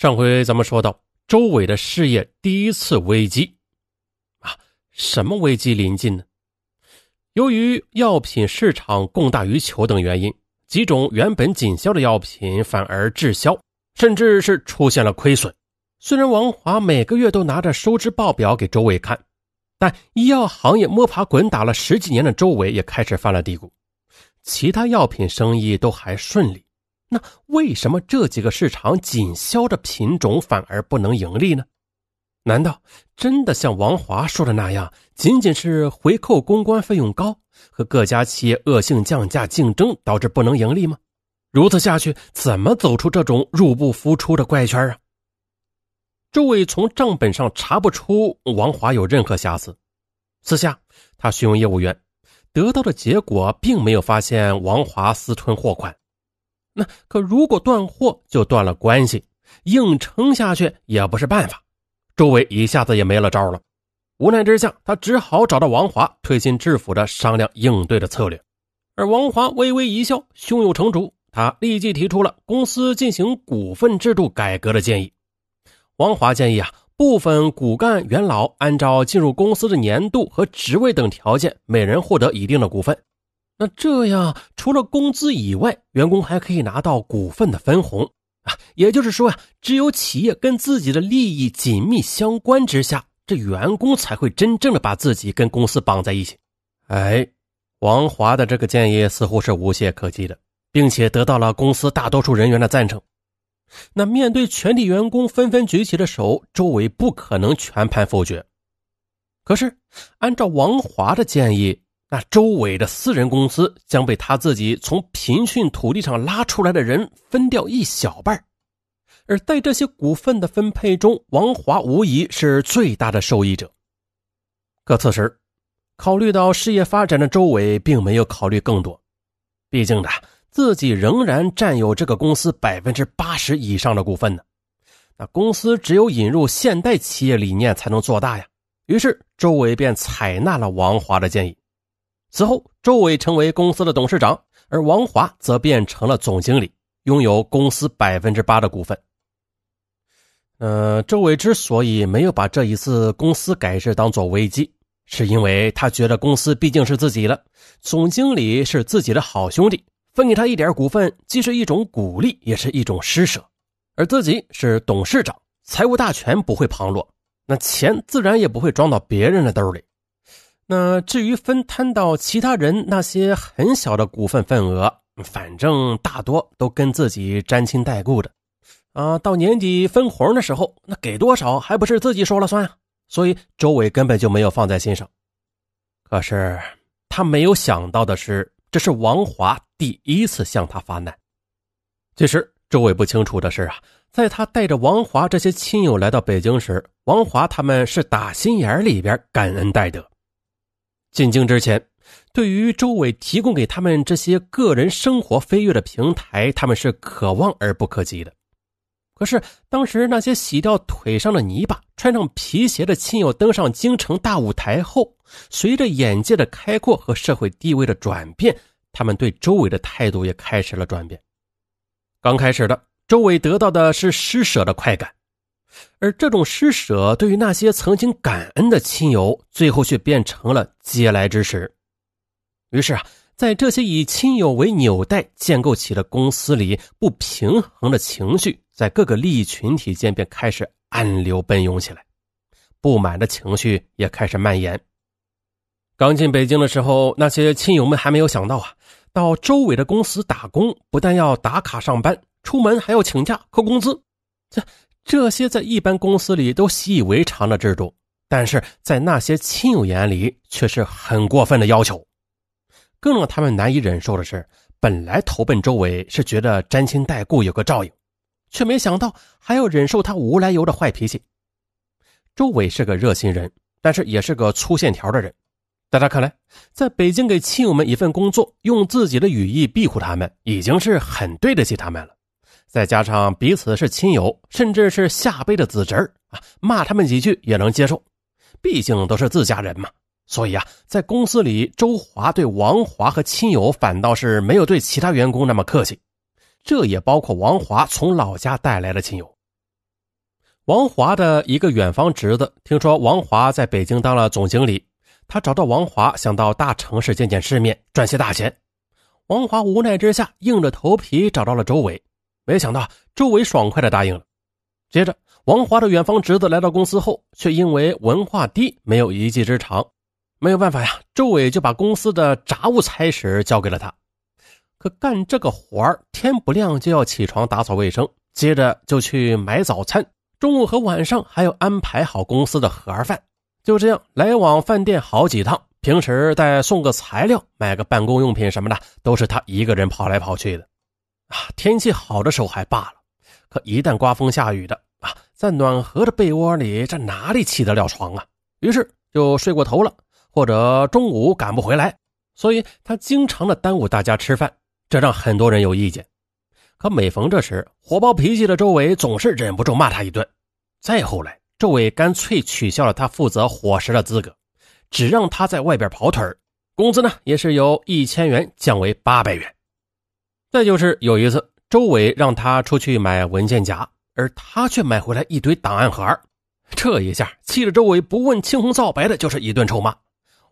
上回咱们说到，周伟的事业第一次危机啊，什么危机临近呢？由于药品市场供大于求等原因，几种原本紧销的药品反而滞销，甚至是出现了亏损。虽然王华每个月都拿着收支报表给周伟看，但医药行业摸爬滚打了十几年的周伟也开始犯了嘀咕：其他药品生意都还顺利。那为什么这几个市场紧销的品种反而不能盈利呢？难道真的像王华说的那样，仅仅是回扣公关费用高和各家企业恶性降价竞争导致不能盈利吗？如此下去，怎么走出这种入不敷出的怪圈啊？周伟从账本上查不出王华有任何瑕疵，私下他询问业务员，得到的结果并没有发现王华私吞货款。那可如果断货就断了关系，硬撑下去也不是办法。周伟一下子也没了招了，无奈之下，他只好找到王华，推心置腹的商量应对的策略。而王华微微一笑，胸有成竹，他立即提出了公司进行股份制度改革的建议。王华建议啊，部分骨干元老按照进入公司的年度和职位等条件，每人获得一定的股份。那这样，除了工资以外，员工还可以拿到股份的分红啊。也就是说呀，只有企业跟自己的利益紧密相关之下，这员工才会真正的把自己跟公司绑在一起。哎，王华的这个建议似乎是无懈可击的，并且得到了公司大多数人员的赞成。那面对全体员工纷纷举起的手，周围不可能全盘否决。可是，按照王华的建议。那周伟的私人公司将被他自己从贫困土地上拉出来的人分掉一小半，而在这些股份的分配中，王华无疑是最大的受益者。可此时，考虑到事业发展的周伟并没有考虑更多，毕竟呢，自己仍然占有这个公司百分之八十以上的股份呢。那公司只有引入现代企业理念才能做大呀。于是，周伟便采纳了王华的建议。此后，周伟成为公司的董事长，而王华则变成了总经理，拥有公司百分之八的股份。呃，周伟之所以没有把这一次公司改制当做危机，是因为他觉得公司毕竟是自己的，总经理是自己的好兄弟，分给他一点股份，既是一种鼓励，也是一种施舍。而自己是董事长，财务大权不会旁落，那钱自然也不会装到别人的兜里。那至于分摊到其他人那些很小的股份份额，反正大多都跟自己沾亲带故的，啊，到年底分红的时候，那给多少还不是自己说了算啊？所以周伟根本就没有放在心上。可是他没有想到的是，这是王华第一次向他发难。其实周伟不清楚的是啊，在他带着王华这些亲友来到北京时，王华他们是打心眼里边感恩戴德。进京之前，对于周伟提供给他们这些个人生活飞跃的平台，他们是可望而不可及的。可是当时那些洗掉腿上的泥巴、穿上皮鞋的亲友登上京城大舞台后，随着眼界的开阔和社会地位的转变，他们对周伟的态度也开始了转变。刚开始的，周伟得到的是施舍的快感。而这种施舍，对于那些曾经感恩的亲友，最后却变成了嗟来之食。于是啊，在这些以亲友为纽带建构起的公司里，不平衡的情绪在各个利益群体间便开始暗流奔涌起来，不满的情绪也开始蔓延。刚进北京的时候，那些亲友们还没有想到啊，到周围的公司打工，不但要打卡上班，出门还要请假扣工资，这。这些在一般公司里都习以为常的制度，但是在那些亲友眼里却是很过分的要求。更让他们难以忍受的是，本来投奔周伟是觉得沾亲带故有个照应，却没想到还要忍受他无来由的坏脾气。周伟是个热心人，但是也是个粗线条的人。在他看来，在北京给亲友们一份工作，用自己的羽翼庇护他们，已经是很对得起他们了。再加上彼此是亲友，甚至是下辈的子侄啊，骂他们几句也能接受，毕竟都是自家人嘛。所以啊，在公司里，周华对王华和亲友反倒是没有对其他员工那么客气，这也包括王华从老家带来的亲友。王华的一个远方侄子听说王华在北京当了总经理，他找到王华，想到大城市见见世面，赚些大钱。王华无奈之下，硬着头皮找到了周伟，没想到周伟爽快的答应了。接着，王华的远方侄子来到公司后，却因为文化低，没有一技之长。没有办法呀，周伟就把公司的杂物差事交给了他。可干这个活儿，天不亮就要起床打扫卫生，接着就去买早餐。中午和晚上还要安排好公司的盒饭，就这样来往饭店好几趟。平时再送个材料、买个办公用品什么的，都是他一个人跑来跑去的。啊，天气好的时候还罢了，可一旦刮风下雨的啊，在暖和的被窝里，这哪里起得了床啊？于是就睡过头了，或者中午赶不回来，所以他经常的耽误大家吃饭，这让很多人有意见。可每逢这时，火爆脾气的周伟总是忍不住骂他一顿。再后来，周伟干脆取消了他负责伙食的资格，只让他在外边跑腿工资呢也是由一千元降为八百元。再就是有一次，周伟让他出去买文件夹，而他却买回来一堆档案盒，这一下气得周伟不问青红皂白的就是一顿臭骂。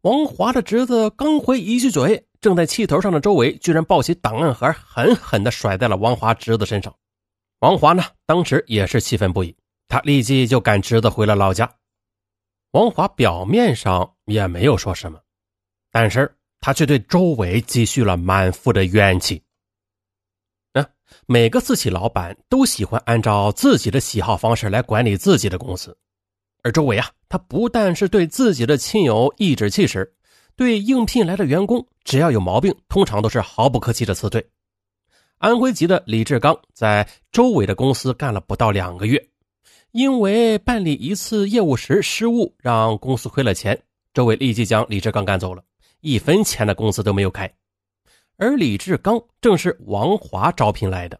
王华的侄子刚回一句嘴，正在气头上的周伟居然抱起档案盒，狠狠地甩在了王华侄子身上。王华呢，当时也是气愤不已，他立即就赶侄子回了老家。王华表面上也没有说什么，但是他却对周伟积蓄了满腹的怨气。每个私企老板都喜欢按照自己的喜好方式来管理自己的公司。而周伟啊，他不但是对自己的亲友颐指气使，对应聘来的员工，只要有毛病，通常都是毫不客气的辞退。安徽籍的李志刚在周伟的公司干了不到两个月，因为办理一次业务时失误，让公司亏了钱，周伟立即将李志刚赶走了，一分钱的工资都没有开。而李志刚正是王华招聘来的。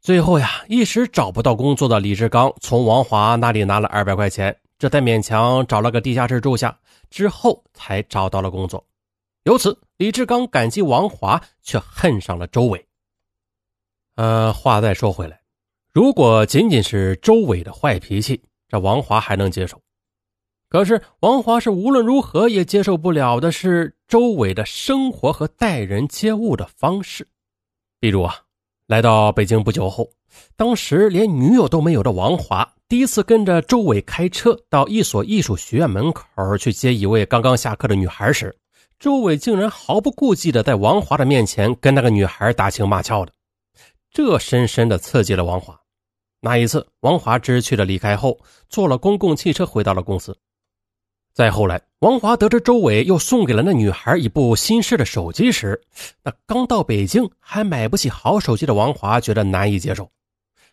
最后呀，一时找不到工作的李志刚从王华那里拿了二百块钱，这才勉强找了个地下室住下，之后才找到了工作。由此，李志刚感激王华，却恨上了周伟。呃，话再说回来，如果仅仅是周伟的坏脾气，这王华还能接受。可是王华是无论如何也接受不了的是周伟的生活和待人接物的方式，比如啊。来到北京不久后，当时连女友都没有的王华，第一次跟着周伟开车到一所艺术学院门口去接一位刚刚下课的女孩时，周伟竟然毫不顾忌的在王华的面前跟那个女孩打情骂俏的，这深深的刺激了王华。那一次，王华知趣的离开后，坐了公共汽车回到了公司。再后来，王华得知周伟又送给了那女孩一部新式的手机时，那刚到北京还买不起好手机的王华觉得难以接受，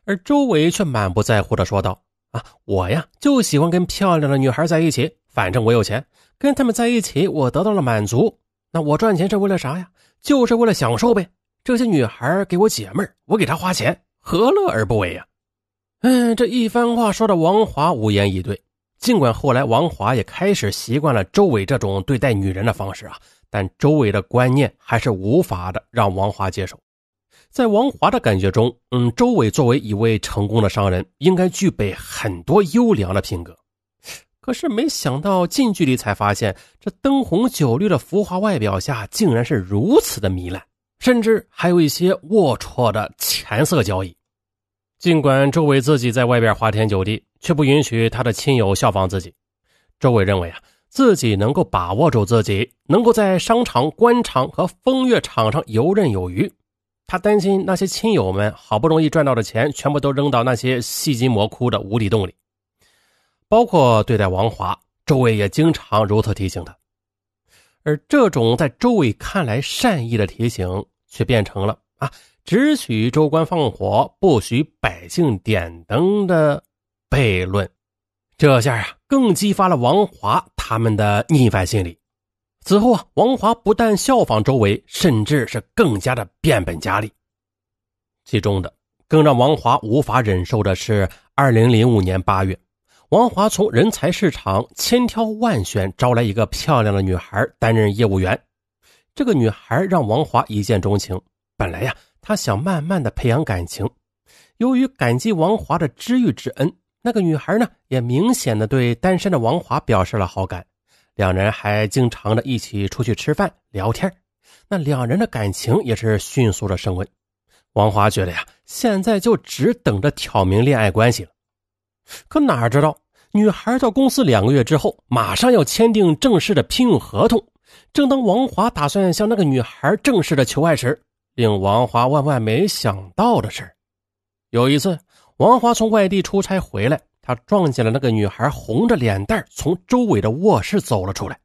而周伟却满不在乎的说道：“啊，我呀就喜欢跟漂亮的女孩在一起，反正我有钱，跟他们在一起我得到了满足。那我赚钱是为了啥呀？就是为了享受呗。这些女孩给我解闷我给她花钱，何乐而不为呀？”嗯，这一番话说的王华无言以对。尽管后来王华也开始习惯了周伟这种对待女人的方式啊，但周伟的观念还是无法的让王华接受。在王华的感觉中，嗯，周伟作为一位成功的商人，应该具备很多优良的品格。可是没想到近距离才发现，这灯红酒绿的浮华外表下，竟然是如此的糜烂，甚至还有一些龌龊的钱色交易。尽管周伟自己在外边花天酒地。却不允许他的亲友效仿自己。周伟认为啊，自己能够把握住自己，能够在商场、官场和风月场上游刃有余。他担心那些亲友们好不容易赚到的钱，全部都扔到那些细筋魔窟的无底洞里。包括对待王华，周伟也经常如此提醒他。而这种在周伟看来善意的提醒，却变成了啊，只许州官放火，不许百姓点灯的。悖论，这下啊，更激发了王华他们的逆反心理。此后啊，王华不但效仿周围，甚至是更加的变本加厉。其中的更让王华无法忍受的是，二零零五年八月，王华从人才市场千挑万选招来一个漂亮的女孩担任业务员。这个女孩让王华一见钟情。本来呀，他想慢慢的培养感情，由于感激王华的知遇之恩。那个女孩呢，也明显的对单身的王华表示了好感，两人还经常的一起出去吃饭聊天，那两人的感情也是迅速的升温。王华觉得呀，现在就只等着挑明恋爱关系了。可哪知道，女孩到公司两个月之后，马上要签订正式的聘用合同。正当王华打算向那个女孩正式的求爱时，令王华万万没想到的是，有一次，王华从外地出差回来，他撞见了那个女孩红着脸蛋从周伟的卧室走了出来。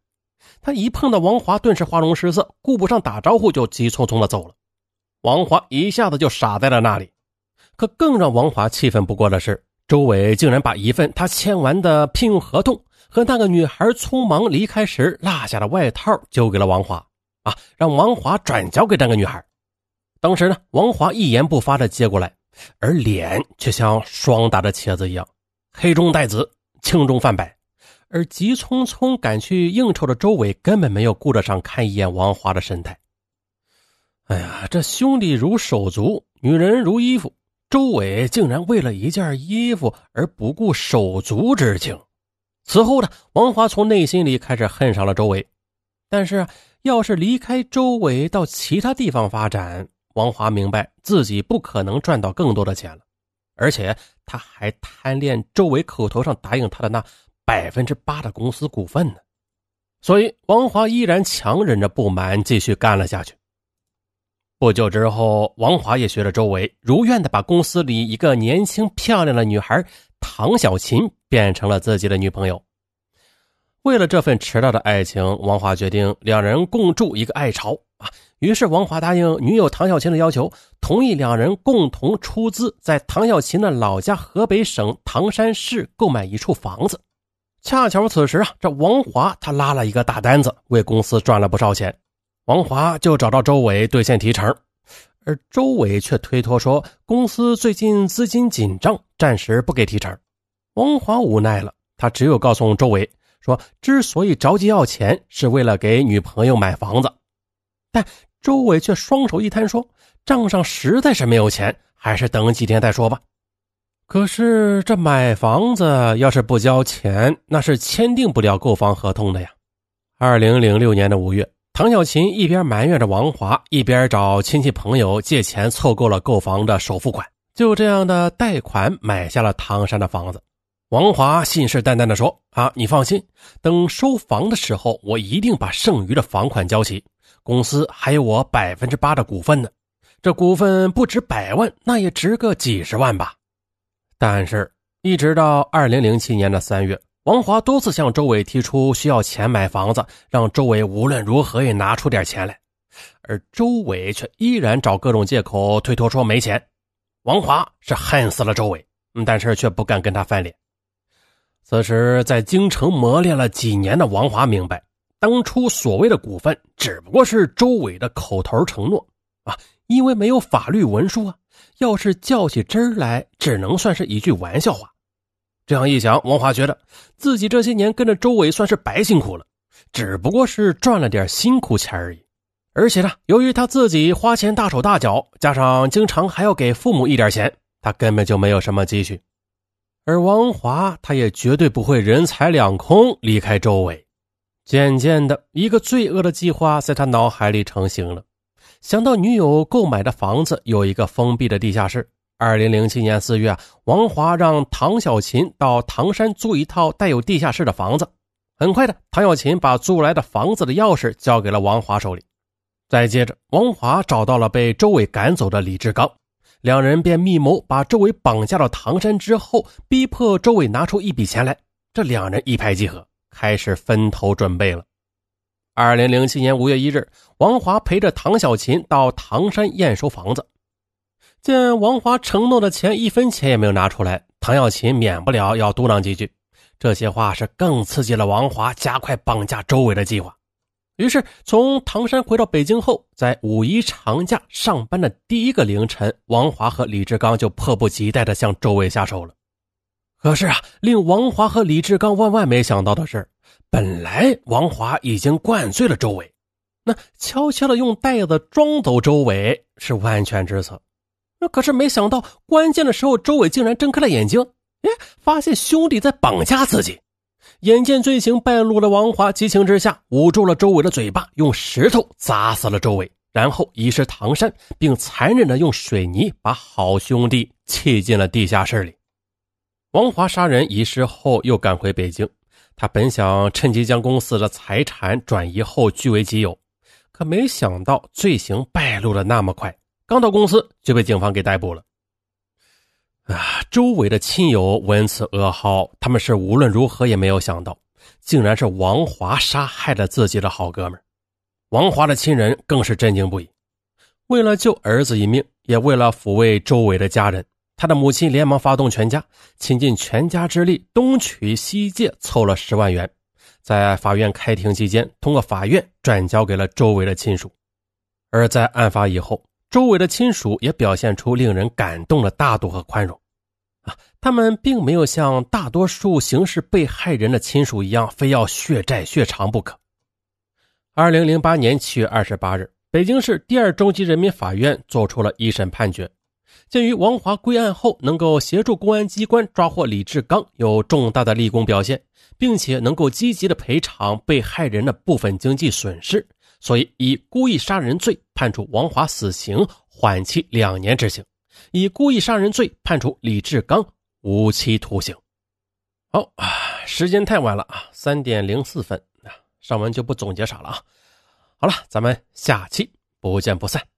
他一碰到王华，顿时花容失色，顾不上打招呼，就急匆匆的走了。王华一下子就傻在了那里。可更让王华气愤不过的是，周伟竟然把一份他签完的聘用合同和那个女孩匆忙离开时落下的外套交给了王华，啊，让王华转交给那个女孩。当时呢，王华一言不发的接过来，而脸却像霜打的茄子一样，黑中带紫，青中泛白。而急匆匆赶去应酬的周伟根本没有顾得上看一眼王华的神态。哎呀，这兄弟如手足，女人如衣服，周伟竟然为了一件衣服而不顾手足之情。此后呢，王华从内心里开始恨上了周伟。但是，要是离开周伟到其他地方发展，王华明白自己不可能赚到更多的钱了，而且他还贪恋周伟口头上答应他的那百分之八的公司股份呢。所以，王华依然强忍着不满，继续干了下去。不久之后，王华也学着周伟，如愿的把公司里一个年轻漂亮的女孩唐小琴变成了自己的女朋友。为了这份迟到的爱情，王华决定两人共筑一个爱巢啊。于是，王华答应女友唐小琴的要求，同意两人共同出资，在唐小琴的老家河北省唐山市购买一处房子。恰巧此时啊，这王华他拉了一个大单子，为公司赚了不少钱。王华就找到周伟兑现提成，而周伟却推脱说公司最近资金紧张，暂时不给提成。王华无奈了，他只有告诉周伟说，之所以着急要钱，是为了给女朋友买房子。但周伟却双手一摊说，账上实在是没有钱，还是等几天再说吧。可是这买房子要是不交钱，那是签订不了购房合同的呀。二零零六年的五月。唐小琴一边埋怨着王华，一边找亲戚朋友借钱凑够了购房的首付款，就这样的贷款买下了唐山的房子。王华信誓旦旦地说：“啊，你放心，等收房的时候，我一定把剩余的房款交齐。公司还有我百分之八的股份呢，这股份不值百万，那也值个几十万吧。”但是，一直到二零零七年的三月。王华多次向周伟提出需要钱买房子，让周伟无论如何也拿出点钱来，而周伟却依然找各种借口推脱说没钱。王华是恨死了周伟，但是却不敢跟他翻脸。此时，在京城磨练了几年的王华明白，当初所谓的股份只不过是周伟的口头承诺啊，因为没有法律文书啊，要是较起真来，只能算是一句玩笑话。这样一想，王华觉得自己这些年跟着周伟算是白辛苦了，只不过是赚了点辛苦钱而已。而且呢，由于他自己花钱大手大脚，加上经常还要给父母一点钱，他根本就没有什么积蓄。而王华他也绝对不会人财两空离开周伟。渐渐的，一个罪恶的计划在他脑海里成型了。想到女友购买的房子有一个封闭的地下室。二零零七年四月，王华让唐小琴到唐山租一套带有地下室的房子。很快的，唐小琴把租来的房子的钥匙交给了王华手里。再接着，王华找到了被周伟赶走的李志刚，两人便密谋把周伟绑架到唐山之后，逼迫周伟拿出一笔钱来。这两人一拍即合，开始分头准备了。二零零七年五月一日，王华陪着唐小琴到唐山验收房子。见王华承诺的钱一分钱也没有拿出来，唐小琴免不了要嘟囔几句。这些话是更刺激了王华加快绑架周伟的计划。于是，从唐山回到北京后，在五一长假上班的第一个凌晨，王华和李志刚就迫不及待地向周伟下手了。可是啊，令王华和李志刚万万没想到的是，本来王华已经灌醉了周伟，那悄悄的用袋子装走周伟是万全之策。那可是没想到，关键的时候，周伟竟然睁开了眼睛，哎，发现兄弟在绑架自己。眼见罪行败露的，王华激情之下捂住了周伟的嘴巴，用石头砸死了周伟，然后移尸唐山，并残忍的用水泥把好兄弟砌进了地下室里。王华杀人遗失后，又赶回北京。他本想趁机将公司的财产转移后据为己有，可没想到罪行败露的那么快，刚到公司就被警方给逮捕了。啊！周围的亲友闻此噩耗，他们是无论如何也没有想到，竟然是王华杀害了自己的好哥们王华的亲人更是震惊不已。为了救儿子一命，也为了抚慰周围的家人，他的母亲连忙发动全家，倾尽全家之力，东取西借，凑了十万元，在法院开庭期间，通过法院转交给了周围的亲属。而在案发以后，周围的亲属也表现出令人感动的大度和宽容。啊，他们并没有像大多数刑事被害人的亲属一样，非要血债血偿不可。二零零八年七月二十八日，北京市第二中级人民法院作出了一审判决。鉴于王华归案后能够协助公安机关抓获李志刚，有重大的立功表现，并且能够积极的赔偿被害人的部分经济损失，所以以故意杀人罪判处王华死刑，缓期两年执行。以故意杀人罪判处李志刚无期徒刑。好，时间太晚了啊，三点零四分啊，上文就不总结啥了啊。好了，咱们下期不见不散。